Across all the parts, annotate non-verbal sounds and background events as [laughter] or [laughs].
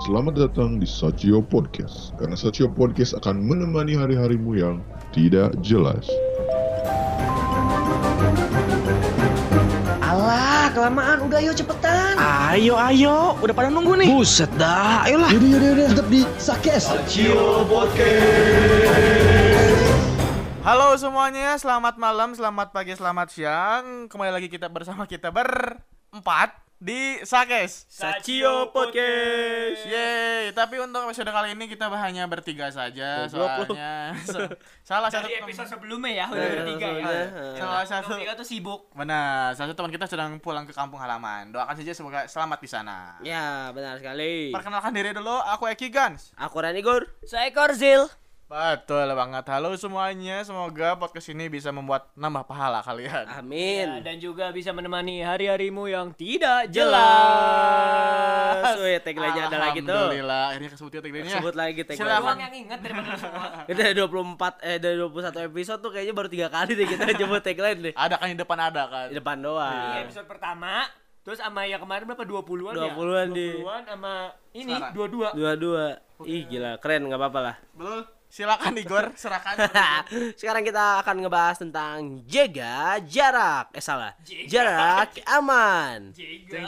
Selamat datang di Sachio Podcast, karena Sachio Podcast akan menemani hari-harimu yang tidak jelas. Alah, kelamaan. Udah ayo cepetan. Ayo, ayo, udah pada nunggu nih. Buset dah, ayolah. Yaudah, yaudah, yaudah, tetap di Sakes. Halo semuanya, selamat malam, selamat pagi, selamat siang. Kembali lagi kita bersama kita berempat di Sakes Sachio Podcast. Yeay, tapi untuk episode kali ini kita hanya bertiga saja Goblok soalnya [laughs] se- salah satu Dari episode sebelumnya ya udah bertiga ya. salah satu Tiga tuh sibuk. benar, salah satu teman kita sedang pulang ke kampung halaman. Doakan saja semoga selamat di sana. Ya, benar sekali. Perkenalkan diri dulu, aku Eki Gans. Aku Rani Gur. Seekor Zil. Betul banget. Halo semuanya, semoga podcast ini bisa membuat nambah pahala kalian. Amin. Ya, dan juga bisa menemani hari-harimu yang tidak Jelas. Wih, tagline-nya ada lagi tuh. Alhamdulillah, akhirnya kesebut ya tagline-nya. Sebut lagi Silakan. tagline. Doang yang inget daripada semua. Itu dari 24 eh dari 21 episode tuh kayaknya baru tiga kali deh kita nyebut tagline deh. Ada kan di depan ada kan. Di depan Ini doang. episode pertama. Terus sama yang kemarin berapa? 20-an ya? 20-an di. 20-an sama ini Sekarang. dua-dua. Dua-dua. Ih, gila, keren nggak apa-apa lah. Betul. Silakan Igor, serahkan. [laughs] Sekarang kita akan ngebahas tentang jaga jarak. Eh salah. Jaga. Jarak aman. jeng jeng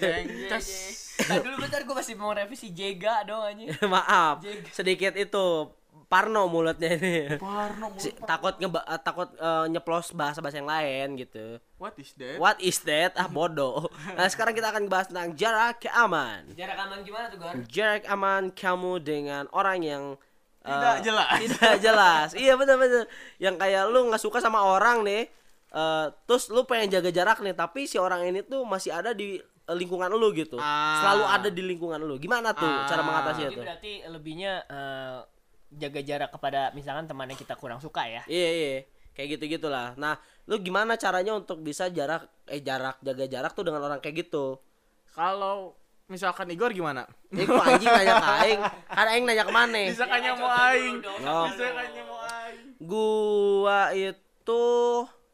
jeng. [laughs] Nah, dulu bentar gue masih mau revisi Jega dong anjing. [laughs] Maaf. Jaga. Sedikit itu Parno mulutnya ini. Parno Si- takut ngeba eh, takut eh, nyeplos bahasa-bahasa yang lain gitu. What is that? What is that? Ah bodoh. Nah, sekarang kita akan bahas tentang jarak aman. Jarak aman gimana tuh, Gor? Jarak aman kamu dengan orang yang eh, Tidak jelas. Tidak jelas. [laughs] iya benar benar. Yang kayak lu nggak suka sama orang nih, eh, terus lu pengen jaga jarak nih, tapi si orang ini tuh masih ada di eh, lingkungan lu gitu. Ah. Selalu ada di lingkungan lu. Gimana tuh Ah. cara mengatasinya tuh? berarti lebihnya eh, jaga jarak kepada misalkan teman yang kita kurang suka ya. Iya iya. Kayak gitu gitulah. Nah, lu gimana caranya untuk bisa jarak eh jarak jaga jarak tuh dengan orang kayak gitu? Kalau misalkan Igor gimana? Kok anjing nanya ke aing? Kan aing nanya ke mana? Bisa kanya mau aing. Bisa kanya mau aing. Gua itu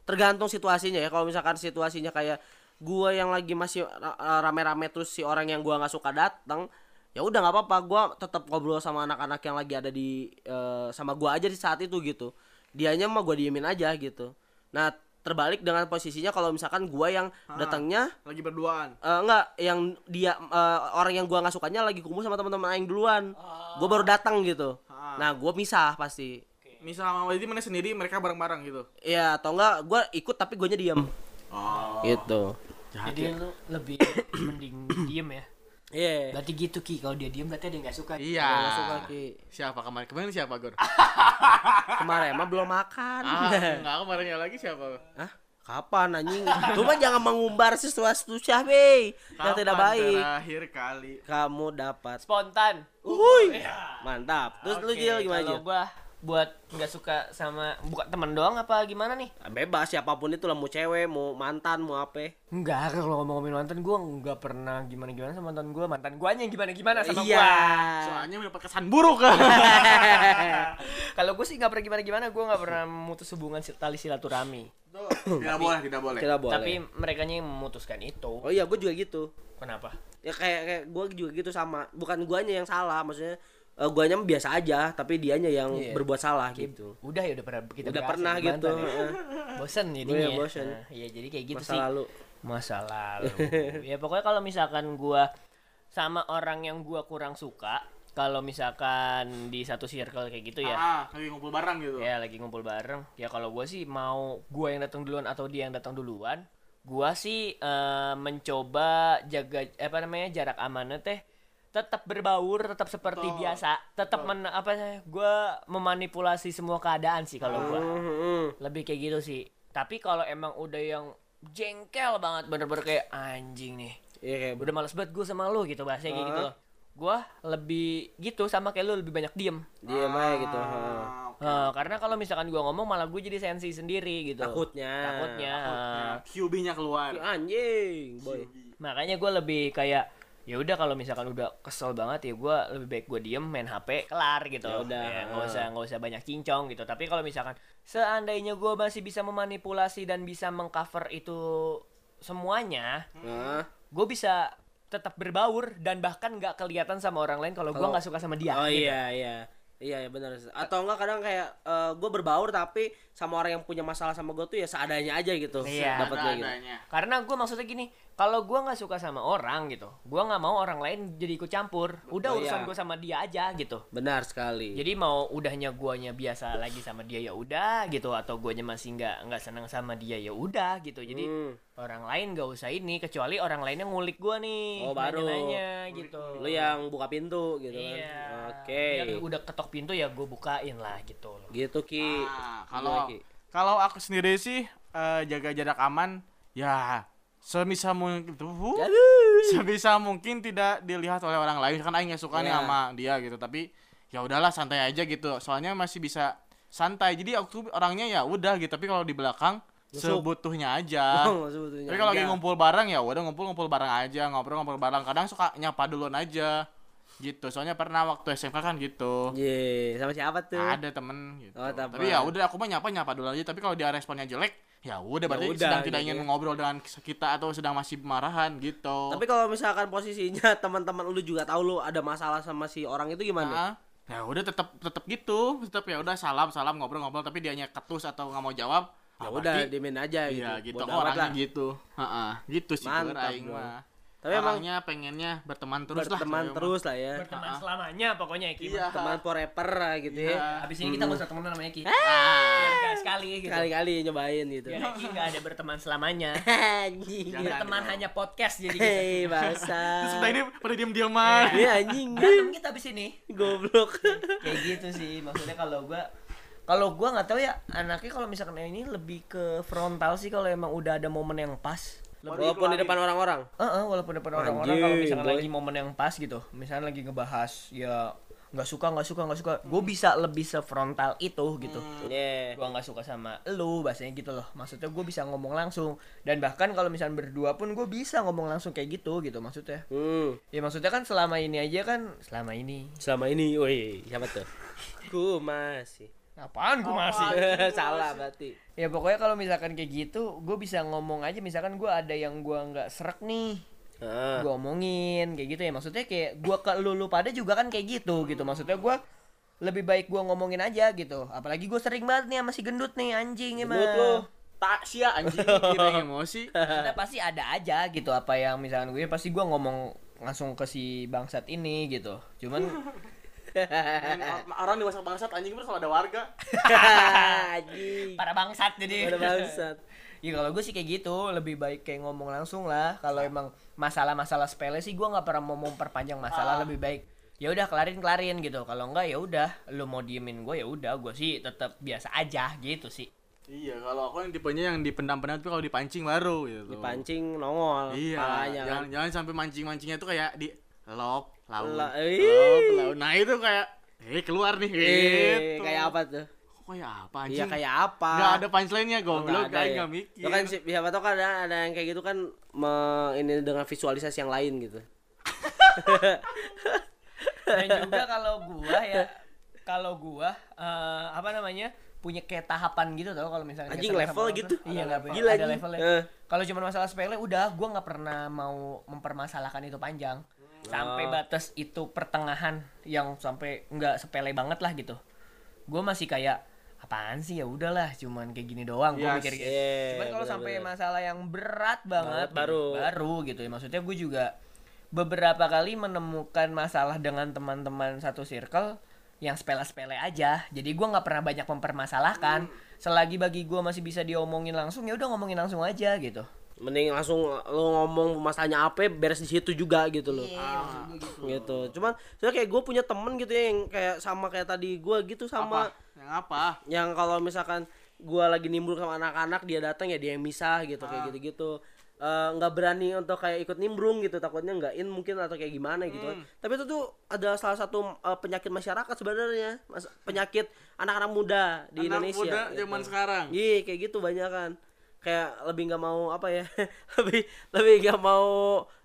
tergantung situasinya ya. Kalau misalkan situasinya kayak gua yang lagi masih ra- rame-rame terus si orang yang gua nggak suka datang, ya udah nggak apa-apa. Gua tetap ngobrol sama anak-anak yang lagi ada di eh, sama gua aja di saat itu gitu. Dianya mah gua diemin aja gitu. Nah, terbalik dengan posisinya kalau misalkan gua yang datangnya Lagi berduaan. eh, enggak yang dia eh, orang yang gua nggak sukanya lagi kumpul sama teman-teman aing duluan. Gua baru datang gitu. Ah. Nah, gua misah pasti. Misal sama Wadi mana sendiri, mereka bareng-bareng gitu. Iya atau enggak gue ikut tapi gue diam Oh. gitu. Jadi lu lebih [coughs] mending diem ya. Iya. Berarti gitu Ki, kalau dia diem berarti dia nggak suka. Iya. Nggak suka Ki. Siapa kemarin? Kemarin siapa, Gor? [laughs] Kemarin emang belum makan. ah, enggak kemarinnya lagi siapa? Hah? Kapan anjing? Cuma jangan mengumbar sesuatu syahbe yang tidak baik. Terakhir kali. Kamu dapat. Spontan. Uhuy. Mantap. Terus lu Oke, Jil gimana Kalau gua buat nggak suka sama bukan temen doang apa gimana nih? Bebas siapa pun itu lah mau cewek, mau mantan, mau apa. Enggak, kalau ngomong-ngomongin mantan gua nggak pernah gimana-gimana sama mantan gua. Mantan gua yang gimana-gimana sama Iya. gua. Soalnya mendapat kesan buruk kan. [laughs] Kalau gua sih nggak pernah gimana-gimana, gua nggak pernah memutus hubungan tali silaturahmi. tidak boleh, tidak boleh. Tidak boleh. Tapi mereka yang memutuskan itu. Oh iya, gue juga gitu. Kenapa? Ya kayak kayak gue juga gitu sama. Bukan guanya yang salah, maksudnya eh, guanya mah biasa aja, tapi dianya yang Iya. berbuat salah gitu. Udah ya udah pernah kita Udah pernah ya, gitu. ya. Bosen jadinya. Iya, ya. bosen. Nah, Iya, jadi kayak gitu Masa sih. lalu. Masa lalu. [laughs] ya pokoknya kalau misalkan gua sama orang yang gua kurang suka, kalau misalkan di satu circle kayak gitu ya. Ah, lagi ngumpul bareng gitu. Ya lagi ngumpul bareng. Ya kalau gua sih mau gua yang datang duluan atau dia yang datang duluan, gua sih eh, mencoba jaga apa namanya jarak amannya teh tetap berbaur, tetap seperti Betul. biasa, tetap men, apa sih, gua memanipulasi semua keadaan sih kalau gua Mhm. lebih kayak gitu sih tapi kalau emang udah yang jengkel banget bener-bener kayak anjing nih Iya kayak udah males banget gue sama lu gitu bahasanya kayak gitu gue lebih gitu sama kayak lu lebih banyak diem dia aja gitu. Eh, karena kalau misalkan gue ngomong malah gue jadi sensi sendiri gitu Takutnya. takutnya eh. QB-nya keluar. Anjing, boy. makanya gue lebih kayak ya udah kalau misalkan udah kesel banget ya gue lebih baik gue diem main hp kelar gitu Ya udah. Ya, nggak usah nggak usah banyak cincong gitu tapi kalau misalkan seandainya gue masih bisa memanipulasi dan bisa mengcover itu semuanya Nah, gue bisa tetap berbaur dan bahkan nggak kelihatan sama orang lain kalau gue nggak suka sama dia oh gitu. iya iya iya iya benar. Atau enggak kadang kayak gue berbaur tapi sama orang yang punya masalah sama gue tuh ya seadanya aja gitu. Iya, dapat kayak gitu. karena gue maksudnya gini kalau gue nggak suka sama orang gitu gue nggak mau orang lain jadi ikut campur. Udah Oh, urusan iya. gue sama dia aja gitu. Benar sekali. Jadi mau udahnya guanya biasa lagi sama dia ya udah gitu atau guanya masih nggak nggak senang sama dia ya udah gitu. Jadi Hmm. Orang lain nggak usah ini kecuali orang lainnya ngulik gua nih Oh, baru. nanya gitu. Lu yang buka pintu gitu iya. Kan oke. Dia udah ketok pintu ya gue bukain lah gitu. Gitu ki. Ah, kalau Ki? kalau aku sendiri sih eh, jaga jarak aman ya sebisa mungkin tuh sebisa mungkin tidak dilihat oleh orang lain. Kan aing nggak suka nih Iya. sama dia gitu tapi ya udahlah santai aja gitu. Soalnya masih bisa santai. Jadi aku orangnya ya udah gitu tapi kalau di belakang. Sebutuhnya aja. [laughs] Oh, tapi kalau lagi ngumpul bareng ya udah ngumpul-ngumpul bareng aja ngobrol-ngobrol bareng. Kadang suka nyapa duluan aja. Gitu. Soalnya pernah waktu SMK kan gitu. Ye, sama siapa tuh? Ada temen gitu. Oh, temen. tapi ya udah aku mah nyapa nyapa dulu aja. Tapi kalau dia responnya jelek ya udah berarti udah, sedang tidak ingin ya. ngobrol dengan kita atau sedang masih marahan gitu. Tapi kalau misalkan posisinya [laughs] teman-teman lu juga tahu lu ada masalah sama si orang itu gimana? Nah, ya udah tetap tetap gitu. Tetap ya udah salam salam ngobrol ngobrol. Tapi dianya ketus atau nggak mau jawab Ya ah, udah, diemin aja gitu. iya gitu Bodo oh, amat orangnya lah. gitu Heeh, gitu sih gue Mantap, aing mah Tapi emang orangnya pengennya berteman terus lah berteman saya mah. terus lah ya. berteman selamanya pokoknya Ki Iya. Teman forever lah gitu Iya. ya. habis ini kita nggak usah temenan namanya Ki Ah. Sekali gitu Kali-kali nyobain gitu. Biar Ki nggak ada berteman selamanya [laughs] berteman hanya podcast jadi gitu [laughs] Hei, bahasa. terus udah ini pada diem dieman Iya anjing. berantem kita habis ini Goblok. kayak gitu sih maksudnya kalau gua kalau gua nggak tahu ya anaknya kalau misalkan ini lebih ke frontal sih kalau emang udah ada momen yang pas lebih Walaupun di depan orang-orang. Heeh, walaupun depan orang-orang kalau misalkan boy. lagi momen yang pas gitu misalnya lagi ngebahas ya nggak suka nggak suka nggak suka gue bisa lebih sefrontal itu gitu Iya. gua nggak suka sama lu bahasanya gitu loh maksudnya gue bisa ngomong langsung dan bahkan kalau misalnya berdua pun gue bisa ngomong langsung kayak gitu gitu maksudnya Hmm. ya maksudnya kan selama ini aja kan selama ini Selama ini, woi, siapa tuh? Ku masih. Apaan gue masih? [laughs] Salah berarti. ya pokoknya kalau misalkan kayak gitu gue bisa ngomong aja. Misalkan gue ada yang gua nggak serak nih Heeh. gue omongin kayak gitu ya. Maksudnya kayak gue ke lu lu pada juga kan kayak gitu gitu. Maksudnya gue lebih baik gue ngomongin aja gitu. Apalagi gue sering banget nih sama si gendut nih anjing emang. Gendut lu. tak sia anjing. [laughs] Kira emosi. Maksudnya pasti ada aja gitu. Apa yang misalkan gue pasti gue ngomong langsung ke si bangsat ini gitu. Cuman [laughs] Orang dewasa bangsat anjing terus kalau ada warga [laughs] anjing. para bangsat jadi Ada bangsat. [laughs] Ya kalau gue sih kayak gitu lebih baik kayak ngomong langsung lah kalau emang masalah-masalah sepele sih gue nggak pernah mau memperpanjang masalah lebih baik ya udah kelarin kelarin gitu kalau enggak ya udah lu mau diemin gue ya udah gue sih tetap biasa aja gitu sih iya kalau aku yang tipenya yang dipendam-pendam tuh kalau dipancing baru gitu Dipancing nongol. iya palanya kan. jangan jangan sampai mancing-mancingnya tuh kayak di lop laut La- ih. laut nah itu kayak eh keluar nih Eh, gitu kayak apa tuh? Kok kayak apa anjing Iya kayak apa? nggak ada punchline-nya Oh, goblok nggak ada kayak ya. nggak mikir Itu kan si- siapa tau kan ada, ada yang kayak gitu kan me, ini dengan visualisasi yang lain gitu. [laughs] dan juga kalau gua ya [laughs] kalau gua eh, apa namanya punya kayak tahapan gitu tau kalau misalnya Anjing, sama level orang gitu. tuh. iya nggak Gila, ada levelnya Eh. kalau cuma masalah sepele udah gua nggak pernah mau mempermasalahkan itu panjang sampai Oh. batas itu pertengahan yang sampai nggak sepele banget lah gitu. Gua masih kayak apaan sih? Ya udahlah cuman kayak gini doang. Yes, mikir gitu. iya, cuman kalau sampai masalah yang berat banget baru. baru gitu ya. Maksudnya gue juga beberapa kali menemukan masalah dengan teman-teman satu circle yang sepele-sepele aja. Jadi gua nggak pernah banyak mempermasalahkan. Selagi bagi gua masih bisa diomongin langsung ya udah ngomongin langsung aja gitu Mending langsung lo ngomong masalahnya apa beres di situ juga gitu loh. gitu. Cuman soalnya kayak gue punya temen gitu ya yang kayak sama kayak tadi gue gitu sama apa yang apa yang kalau misalkan gua lagi nimbrung sama anak-anak dia datang ya dia yang misah gitu Ah. kayak gitu-gitu Eh, nggak berani untuk kayak ikut nimbrung gitu takutnya nggak in mungkin atau kayak gimana gitu kan. Hmm. tapi itu tuh ada salah satu eh, penyakit masyarakat sebenarnya Mas- penyakit anak-anak muda di anak Indonesia muda gitu. zaman sekarang Iya kayak gitu banyak kan kayak lebih nggak mau apa ya [laughs] lebih lebih nggak mau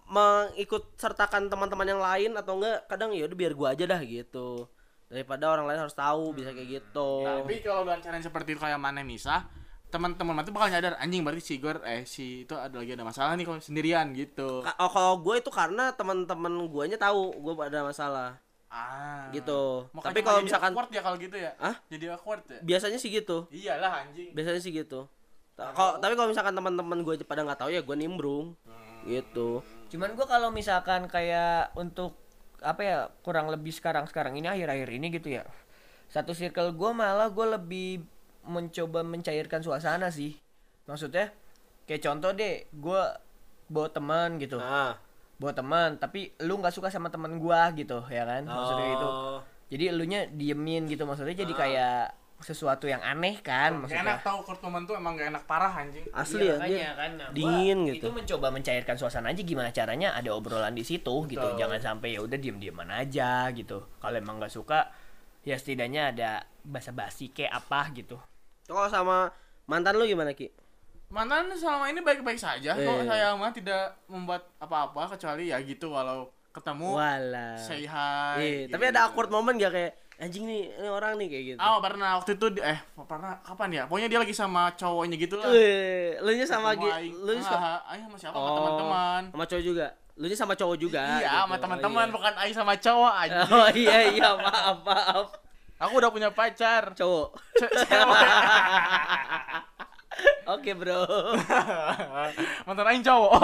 mengikut sertakan teman-teman yang lain atau enggak kadang ya udah biar gua aja dah gitu daripada orang lain harus tahu bisa kayak gitu Nah, tapi kalau dengan cara yang seperti itu kayak mana Nisa teman-teman itu bakal nyadar anjing berarti si Igor eh si itu ada lagi ada masalah nih kalau sendirian gitu. Oh, kalau gue itu karena teman-teman guanya tahu gue ada masalah Ah. gitu Makanya tapi kalau misalkan awkward ya kalau gitu ya. Hah? Jadi awkward ya. biasanya sih gitu Iyalah anjing. biasanya sih gitu Kalau tapi kalau misalkan teman-teman gue pada nggak tahu ya gue nimbrung gitu Cuman gua kalau misalkan kayak untuk apa ya kurang lebih sekarang sekarang ini akhir-akhir ini gitu ya. Satu circle gua malah gua lebih mencoba mencairkan suasana sih. Maksudnya kayak contoh deh, gua bawa teman gitu. ah Bawa teman, tapi lu nggak suka sama teman gua gitu, ya kan? Maksudnya gitu. Oh. Jadi elunya diemin gitu maksudnya jadi kayak sesuatu yang aneh kan Gak maksudnya. enak tau Kurt Cobain tuh emang gak enak parah anjing. asli Iya, ya dia kan nah, gua dingin gitu. itu mencoba mencairkan suasana aja gimana caranya ada obrolan di situ gitu. Jangan sampai ya udah diem dieman aja gitu. Kalau emang nggak suka ya setidaknya ada basa-basi kayak apa gitu. Kalau sama mantan lu gimana ki? Mantan selama ini baik-baik saja. Kok Eh. saya mah tidak membuat apa-apa kecuali ya gitu kalau ketemu Wala. say hi. Iya, gitu. tapi ada awkward moment gak kayak anjing nih ini orang nih kayak gitu. Oh pernah waktu itu eh pernah kapan ya? Pokoknya dia lagi sama cowoknya gitu lah. Eh, lu nya sama Ketemu gi, aing. lu nya sama Ah, aing sama siapa? Sama teman-teman. Sama cowok juga. Lu nya sama cowok juga. Iya, gitu. sama teman-teman Oh, bukan aing sama cowok iya. aja. Oh iya iya, maaf maaf. Aku udah punya pacar. Cowok. Cewek. [laughs] Oke, Bro. [laughs] Mantan aing cowok.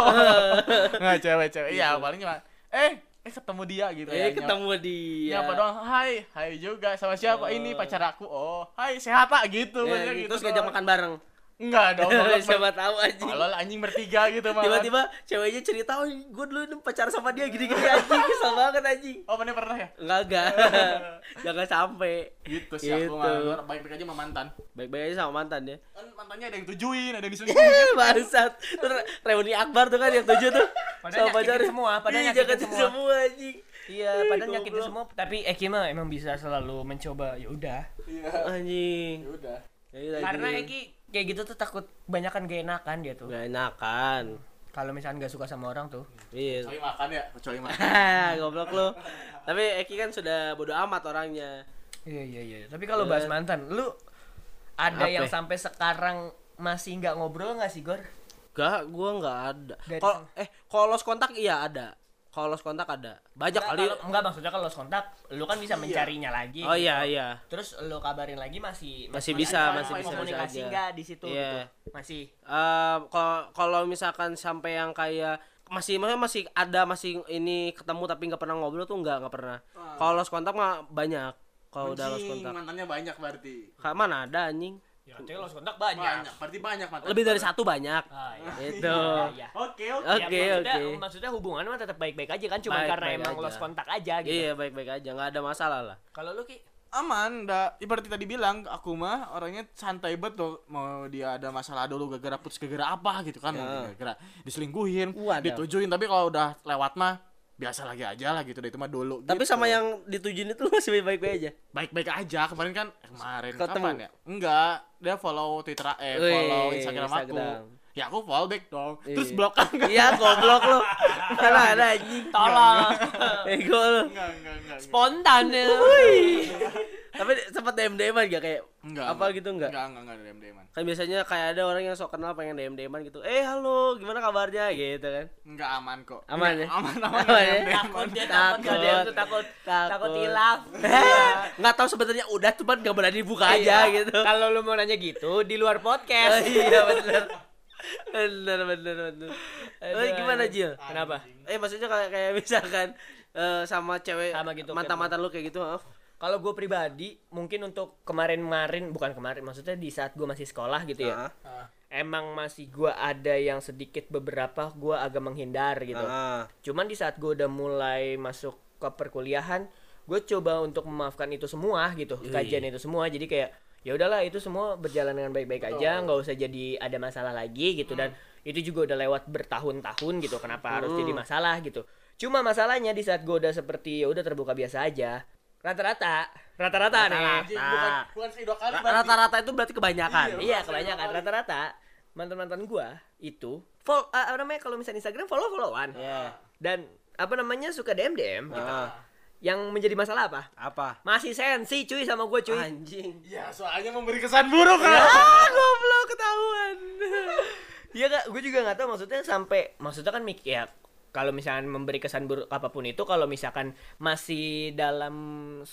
[laughs] Enggak cewek-cewek. Iya, paling cuma eh eh ketemu dia gitu eh, ya. ketemu dia. Nyapa doang, hai, hai juga sama siapa? Ini pacar aku. Oh, hai, sehat tak gitu. Ya, Maksudnya gitu, terus ngajak makan bareng. Enggak dong. [laughs] kalau Siapa tahu anjing. Kalau anjing bertiga gitu mah. Tiba-tiba ceweknya cerita, oh, gue dulu pacar sama dia gini-gini anjing, kesel banget anjing. Oh, mana pernah ya? Enggak, enggak. [laughs] Jangan sampai. Gitu sih Gitu. aku mah. Baik-baik aja sama mantan. Baik-baik aja sama mantan ya. Kan mantannya ada yang tujuin, ada yang diselingkuhin. [laughs] Bangsat. Terus reuni Akbar tuh kan yang tujuh tuh. Padahal nyakitin pacarnya. semua, padahal Iya, nyakitin semua. semua anjing. iya Eh, padahal nyakitin semua tapi Eki mah emang bisa selalu mencoba ya udah Iya. Anjing. Ya udah. Ya karena. Eki kayak gitu tuh takut banyakan gak enakan dia tuh Gak enakan. kalau misalnya nggak suka sama orang tuh Iya. Kecuali makan ya, kecuali makan. [laughs] Goblok lu. Tapi Eki kan sudah bodo amat orangnya. iya iya iya tapi kalau bahas mantan lu ada Apa yang ya? sampai sekarang masih nggak ngobrol nggak sih Gor Gak, gua nggak ada. Kalau eh kalau lost kontak iya ada. Kalau lost kontak ada. Banyak Enggak, kali. kalau- enggak maksudnya kalau lost kontak lu kan bisa mencarinya lagi Oh gitu. iya iya. terus lu kabarin lagi masih Masih masih bisa, ada masih bisa, komunikasi bisa aja. nggak di situ Iya. gitu masih Eh, kalau kalau misalkan sampai yang kayak masih maksudnya masih ada masih ini ketemu tapi nggak pernah ngobrol tuh nggak nggak pernah. Kalau lost kontak mah banyak. Kalau udah lost kontak. mantannya banyak berarti. Kayak mana ada anjing? Ya katanya lost kontak banyak, Banyak, berarti banyak mantan. Lebih dari satu banyak. Ah, iya. Itu. Iya, iya. Oke, oke. Oke, Ya, maksudnya, oke. maksudnya hubungan mah tetap baik-baik aja kan cuma Baik-baik karena emang aja. lost kontak aja gitu Iya baik-baik aja nggak ada masalah lah. kalau lu ki Aman, dah ibarat tadi bilang aku mah orangnya santai betul mau dia ada masalah dulu gara-gara putus gara-gara apa gitu kan Ya. mungkin gara-gara diselingkuhin, Waduh. ditujuin tapi kalau udah lewat mah biasa lagi aja lah gitu deh itu mah dulu Tapi gitu. sama yang ditujuin itu masih baik-baik aja. baik-baik aja kemarin kan eh, kemarin Ketemu. kapan ya enggak dia follow twitter eh Wih, follow instagram, Instagram. aku ya aku follow back dong terus Iya. blok kan Iya goblok lu. Mana ada anjing. tolong Ego lu. enggak enggak enggak spontan ya Tapi sempat DM DM gak kayak enggak apa gitu enggak? enggak enggak enggak DM DM Kan biasanya kayak ada orang yang sok kenal pengen DM DM gitu. Eh halo, gimana kabarnya gitu kan. enggak aman kok Aman Enggak, ya? aman aman Aman ya? Takut dia takut Takut. dia tuh takut takut hilaf [laughs] Nggak tahu sebenarnya udah cuman gak berani dibuka aja Iya. gitu. kalau lu mau nanya gitu di luar Oh, podcast iya bener. Bener bener bener. Eh gimana. Jil? kenapa Eh maksudnya kayak kayak misalkan eh, sama cewek Sama gitu, mantan-mantan lu kayak gitu, maaf. Kalau gue pribadi, mungkin untuk kemarin-kemarin, bukan kemarin, maksudnya di saat gue masih sekolah gitu ya. Ah. Emang masih gue ada yang sedikit beberapa gue agak menghindar gitu. Ah. Cuman di saat gue udah mulai masuk ke perkuliahan, gue coba untuk memaafkan itu semua gitu, kajian itu semua. Jadi kayak ya udahlah itu semua berjalan dengan baik-baik aja, nggak usah jadi ada masalah lagi gitu dan itu juga udah lewat bertahun-tahun gitu. Kenapa harus jadi masalah gitu? Cuma masalahnya di saat gue udah seperti ya udah terbuka biasa aja, rata-rata, rata-rata nih. Bukan bukan sekali dua kali. Rata-rata itu berarti kebanyakan. Iya kebanyakan rata-rata mantan-mantan gua itu follow apa namanya kalau misalnya Instagram follow followan Iya. dan apa namanya suka DM DM gitu. Yang menjadi masalah apa? Apa? Masih sensi cuy sama gue cuy. Anjing. Ya, soalnya memberi kesan buruk kan. Ah, goblok ketahuan. [laughs] Iya kak, gue juga nggak tahu maksudnya sampai maksudnya kan mikir ya kalau misalkan memberi kesan buruk apa pun itu kalau misalkan masih dalam 1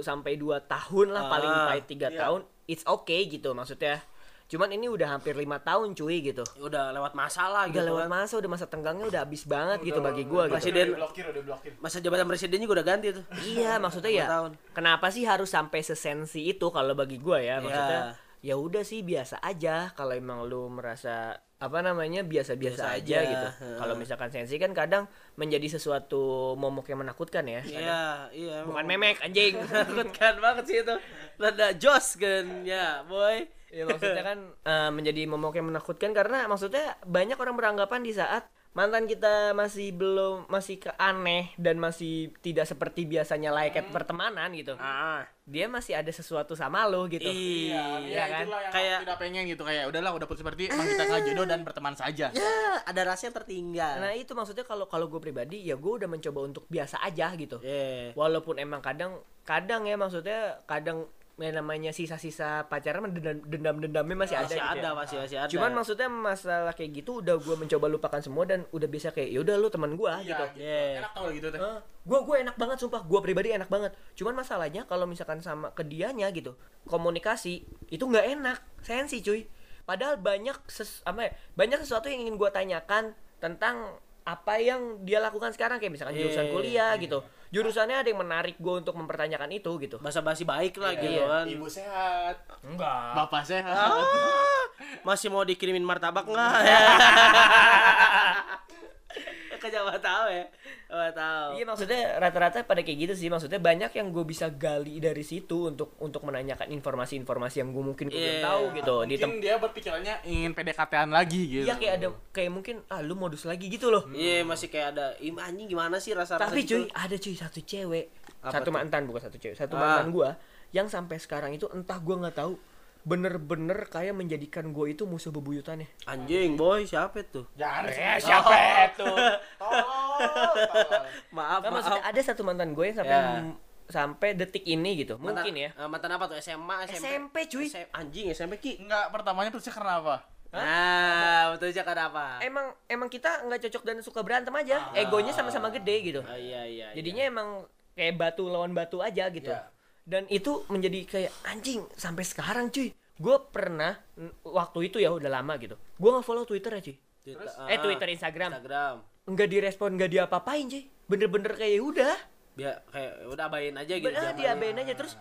sampai 2 tahun lah paling Ah, baik 3 iya. tahun it's okay gitu maksudnya. Cuman ini udah hampir lima tahun cuy gitu. Udah lewat masalah Udah gitu lewat kan. masa, udah masa tenggangnya udah habis banget gitu bagi gua gitu. Presiden- udah blokir, udah blokir. Masa jabatan presidennya juga udah ganti tuh. Iya, maksudnya ya. Tahun. Kenapa sih harus sampai sesensi itu kalau bagi gua ya? Maksudnya Iya. Ya udah sih biasa aja kalau emang lu merasa apa namanya biasa-biasa Biasa aja, aja, gitu. heeh. Kalau misalkan sensi kan kadang menjadi sesuatu momok yang menakutkan ya. Iya, iya. Bukan memek anjing. [laughs] menakutkan banget sih itu. Rada jos kan ya, boy. ya maksudnya kan eh, menjadi momok yang menakutkan karena maksudnya banyak orang beranggapan di saat mantan kita masih belum masih ke aneh dan masih tidak seperti biasanya layaknya pertemanan gitu. Ah, Dia masih ada sesuatu sama lo gitu. iya, Iya kan? itulah yang Kayak- tidak pengen gitu kayak udahlah udah putus seperti emang kita nggak jodoh dan berteman saja. ya ada rasa yang tertinggal. Nah itu maksudnya kalau kalau gue pribadi ya gue udah mencoba untuk biasa aja gitu. Iya. Walaupun emang kadang kadang ya maksudnya kadang ya namanya sisa-sisa pacaran dendam dendam dendamnya masih ada. Masih gitu ada, ya. masih masih ada. Cuman maksudnya masalah kayak gitu udah gue mencoba lupakan semua dan udah bisa kayak yaudah lu teman gue Iya, gitu. gitu. Iya. Enak tau gitu teh. gue gue enak banget sumpah gue pribadi enak banget cuman masalahnya kalau misalkan sama ke dianya gitu komunikasi itu nggak enak sensi cuy padahal banyak ses, apa ya, banyak sesuatu yang ingin gue tanyakan tentang apa yang dia lakukan sekarang kayak misalkan jurusan Iya, kuliah gitu jurusannya ada yang menarik gue untuk mempertanyakan itu gitu bahasa basi baik lah gitu Iya. kan. Ibu sehat, enggak bapak sehat. Ah, masih mau dikirimin martabak nggak? [laughs] Kejauh tahu ya. Oh, tahu. Iya maksudnya rata-rata pada kayak gitu sih maksudnya banyak yang gue bisa gali dari situ untuk untuk menanyakan informasi-informasi yang gue mungkin gue belum Iya. tahu gitu di tem- Mungkin dia berpikirannya ingin PDKT-an lagi gitu. Iya kayak ada kayak mungkin ah lu modus lagi gitu loh. Iya, masih kayak ada "Ih, anjing gimana sih rasa-rasa Tapi gitu?" cuy, ada cuy satu cewek, Apa satu tuh? mantan bukan satu cewek, satu Ah. mantan gua yang sampai sekarang itu entah gua nggak tahu bener-bener kayak menjadikan gue itu musuh bebuyutannya. Anjing, boy, siapa itu? Jangan Eh, disebut. siapa itu? Tolong, [laughs] tolong. Maaf, Nggak, maaf. maksudnya ada satu mantan gue yang sampai Ya. sampai detik ini gitu. Mantan- Mungkin ya. eh, mantan apa tuh? SMA, SMP? SMP, cuy. SM anjing, SMP Ki. Enggak, pertamanya putusnya karena apa? Nah, betul aja apa? Emang emang kita nggak cocok dan suka berantem aja. Egonya sama-sama gede gitu. Ah, iya, iya. Jadinya emang kayak batu lawan batu aja gitu. Iya. Dan itu menjadi kayak anjing sampai sekarang cuy. Gue pernah n- waktu itu ya udah lama gitu. Gue nggak follow Twitter ya cuy. iya. Terus? Eh Twitter Instagram. Instagram. Nggak direspon nggak diapa-apain cuy. Bener-bener kayak ya udah. Biar kayak udah abain aja gitu. Bener diabain aja terus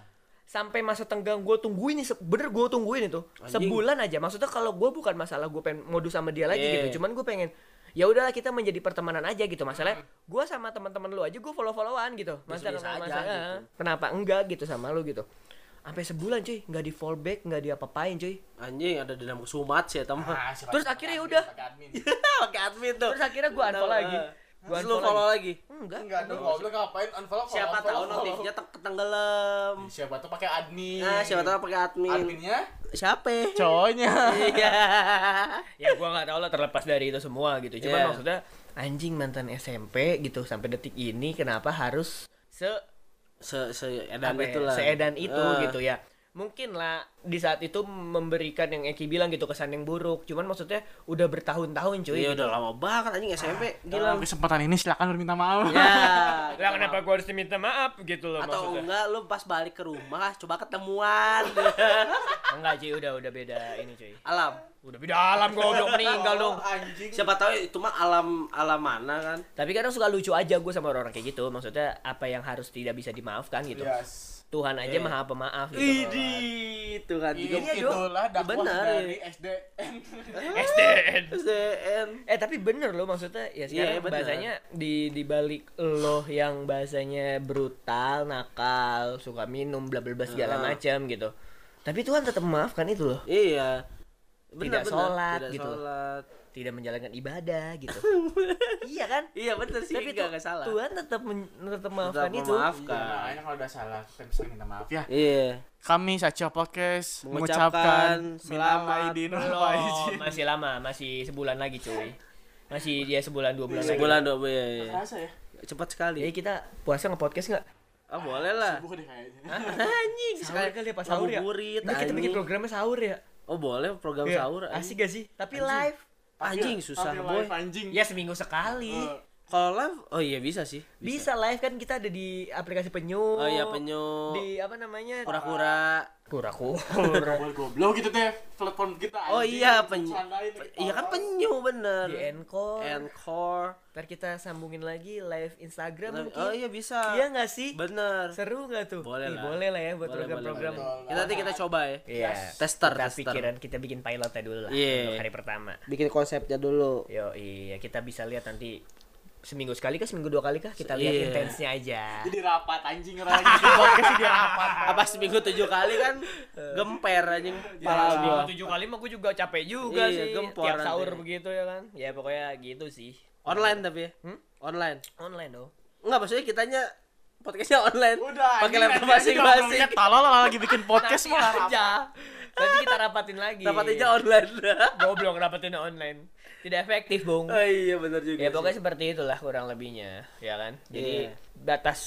sampai masa tenggang gue tungguin nih bener gue tungguin itu Anjing. sebulan aja maksudnya kalau gue bukan masalah gue pengen modus sama dia lagi Iya. gitu cuman gue pengen ya udahlah kita menjadi pertemanan aja gitu masalahnya gue sama teman-teman lu aja gue follow followan gitu masa Biasa-biasa aja masa- gitu. kenapa enggak gitu sama lu gitu sampai sebulan cuy nggak di fallback nggak diapa-apain cuy Anjing, ada dendam sumat sih ya, teman. Ah, Terus akhirnya ya udah. pakai admin. [laughs] Admin tuh. terus akhirnya gue unfollow lagi gue Terus lu follow lagi. enggak Enggak dong, goblok ngapain unfollow Siapa tahu notifnya te- ketenggelam. Siapa tuh pakai admin. Nah, siapa tahu pakai admin. Adminnya Siapa? cowoknya. Iya. [laughs] ya gua nggak tahu lah terlepas dari itu semua gitu cuman Iya. maksudnya anjing mantan SMP gitu sampai detik ini kenapa harus se Se se edan apa ya, itulah. seedan itu Ah. gitu ya mungkin lah di saat itu memberikan yang Eki bilang gitu kesan yang buruk cuman maksudnya udah bertahun-tahun cuy Iya gitu. udah lama banget anjing SMP Dalam gila. kesempatan ini silakan berminta maaf. Ya. [laughs] lah kenapa gua harus diminta maaf gitu loh Atau maksudnya enggak lu pas balik ke rumah coba ketemuan. [laughs] enggak cuy udah udah beda ini cuy alam. udah beda alam goblok meninggal dong [laughs] Anjing. Siapa tahu itu mah alam alam mana kan? tapi kadang suka lucu aja gue sama orang-orang kayak gitu maksudnya apa yang harus tidak bisa dimaafkan gitu Yes. Tuhan aja Iya. maha pemaaf gitu Idi, Tuhan juga Ini Iya, itulah dakwah Benar, dari iya. SDN. SDN SDN. Eh tapi bener loh maksudnya ya Iya, sekarang bener. bahasanya di di balik lo yang bahasanya brutal, nakal, suka minum bla bla bla segala Ah. macam gitu. Tapi Tuhan tetap memaafkan itu loh. Iya. Tidak sholat tidak gitu. sholat. Tidak menjalankan ibadah gitu. [laughs] iya kan? Iya bener sih, Tapi enggak salah. Tuhan tetap men- tetap memaafkan Tetap itu. memaafkan. Iya, makanya kalau udah salah, kita bisa minta maaf ya. Iya. Kami Sacha Podcast Mengucapkan mengucapkan selamat. Belum, faizin. [laughs] masih lama, masih sebulan lagi cuy. Masih dia sebulan dua bulan lagi. Sebulan dua bulan. Iya, iya. Kerasa ya? Cepat sekali. Jadi kita puasa nge-podcast nggak? Ah boleh lah. Subuh deh kayaknya. Anjing, Sahur kali ya pas sahur ya. Ini kita bikin programnya sahur ya. Oh boleh program Iya. sahur. Asik gak sih? Tapi live. Anjing susah boy. anjing. Ya seminggu sekali. Eh, Kalau live, oh iya bisa sih. Bisa live kan kita ada di aplikasi penyu. Oh iya penyu. Di apa namanya? Kura-kura. Kura-kura. Goblok gitu teh platform kita Oh anjing. iya penyu. Sandain, Iya kan penyu bener. di Encore. Encore. Ntar kita sambungin lagi live Instagram mungkin. Oh iya bisa. Iya nggak sih? Bener. Seru nggak tuh? Boleh Ih, lah. boleh lah ya buat Boleh, program-program. boleh, boleh. Kita nanti kita coba ya. Iya. Tester, Kita tester. pikiran kita bikin pilotnya dulu lah Iya. hari pertama. Bikin konsepnya dulu. Yo iya kita bisa lihat nanti seminggu sekali kah seminggu dua kali kah kita lihat Iya. intensnya aja. Jadi rapat anjing orang podcast dia rapat. [laughs] Apa seminggu tujuh kali kan gemper anjing pala gua. Seminggu tujuh kali mah gue juga capek juga Iya, sih. gempor Tiap sahur nanti. begitu ya kan. Ya pokoknya gitu sih. Online tapi ya. Hmm? Online. Online dong. Enggak maksudnya kitanya podcastnya online. Udah. Pakai laptop masing-masing. Tolol lah lagi bikin podcast mah aja. Nanti kita rapatin lagi. Dapat aja online. [laughs] Goblok rapatin online. Tidak efektif, Bung. oh iya benar juga. Ya sih. pokoknya seperti itulah kurang lebihnya, ya kan. Jadi Iya. batas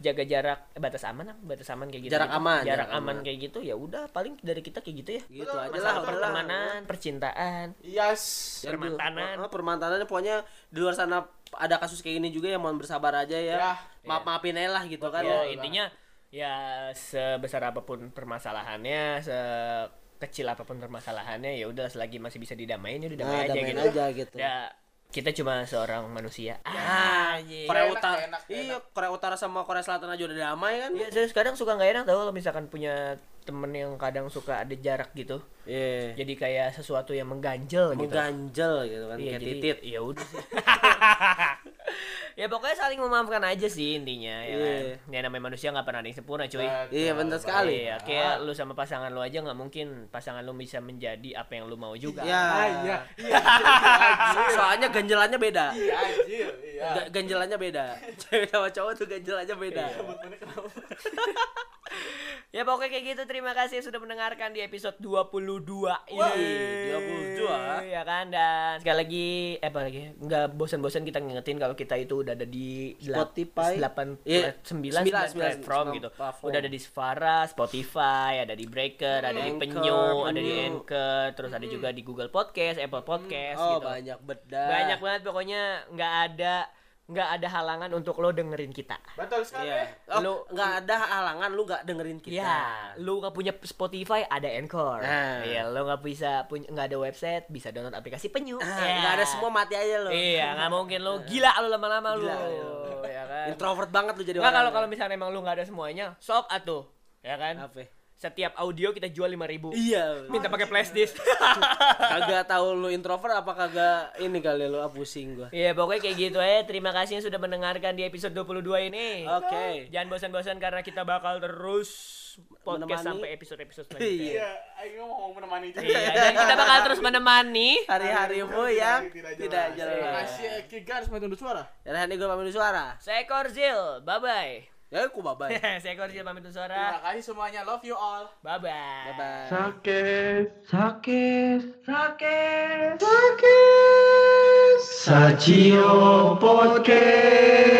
jaga jarak, eh, batas aman, batas aman kayak gitu. Jarak gitu. aman, jarak, jarak aman, aman. kayak gitu. Ya udah, paling dari kita kayak gitu ya. gitu aja lah Masalah udah lah. pertemanan, percintaan. Yes. Ya, permantanan. oh, permantanan pokoknya di luar sana ada kasus kayak gini juga ya mohon bersabar aja ya. Ya. Maaf maafin aja lah gitu kan. ya ya. intinya ya sebesar apa pun permasalahannya, sekecil apa pun permasalahannya, ya udah selagi masih bisa didamain ya udah damai Nah, aja damain gitu. aja gitu. Ya kita cuma seorang manusia. Ah, anjing. Korea Enak, Utara. enak, iya, Korea Utara sama Korea Selatan aja udah damai kan? Iya, saya kadang suka nggak enak tau kalau misalkan punya temen yang kadang suka ada jarak gitu. Iya. Jadi kayak sesuatu yang mengganjel gitu. Mengganjel gitu kan Iya, kayak jadi titit. ya udah sih. [laughs] ya pokoknya saling memaafkan aja sih intinya ya kan. Ya namanya manusia nggak pernah ada yang sempurna, cuy. Iya benar sekali. Iya, kayak lu sama pasangan lu aja nggak mungkin pasangan lu bisa menjadi apa yang lu mau juga. Ya. iya. Iya. So- [laughs] Soalnya ganjelannya beda. Iya anjir. Iya. Ga- ganjelannya beda. [laughs] Cewek sama cowok tuh ganjelannya beda. [laughs] Ya pokoknya kayak gitu. Terima kasih sudah mendengarkan di episode 22 ini. Wih, 22. Ya kan dan sekali lagi eh apa lagi? Enggak bosan-bosan kita ngingetin kalau kita itu udah ada di Spotify. 8 Iya, 9 sembilan, 9 sembilan, platform sembilan gitu. platform. Udah ada di Spara, Spotify, ada di Breaker, ada di Anchor, Penyu, ada di Penyu. Anchor, terus ada juga di Google Podcast, Apple Podcast Oh, gitu. banyak beda. Banyak banget pokoknya nggak ada nggak ada halangan untuk lo dengerin kita. Betul sekali. Iya. Oh, Lu- nggak ada halangan lu nggak dengerin kita. Iya, lu nggak punya Spotify ada Anchor. Nah. Iya, lu nggak bisa punya nggak ada website bisa download aplikasi penyu. Ah, Iya. nggak ada semua mati aja lu. Iya, nggak mungkin lu [laughs] gila lu lama-lama iya. Ya kan. Introvert banget lu jadi Nggak kalau kalau misalnya emang lu nggak ada semuanya, sok atuh. Ya kan? apa? Setiap audio kita jual 5000 Iya. Minta pakai flash disk. [laughs] kagak tahu lu introvert apa kagak ini kali lu ah, pusing gua. Iya, pokoknya kayak gitu ya. Terima kasih yang sudah mendengarkan di episode 22 ini. Oke. Jangan bosan-bosan karena kita bakal terus podcast Menemani. sampai episode-episode selanjutnya. Iya, ayo mau menemani juga. Iya, dan kita bakal terus menemani. Hari-harimu yang Tidak tidak jelas. Kasih Eki Gars main tunduk suara. Dan hari ini gue pamit suara. Seekor Zil, bye bye. Ya aku bye bye. [laughs] Seekor Zil pamit undur Terima suara. kasih semuanya. Love you all. Bye bye. Bye bye. Sakit, sakit, sakit. Sacio Podcast.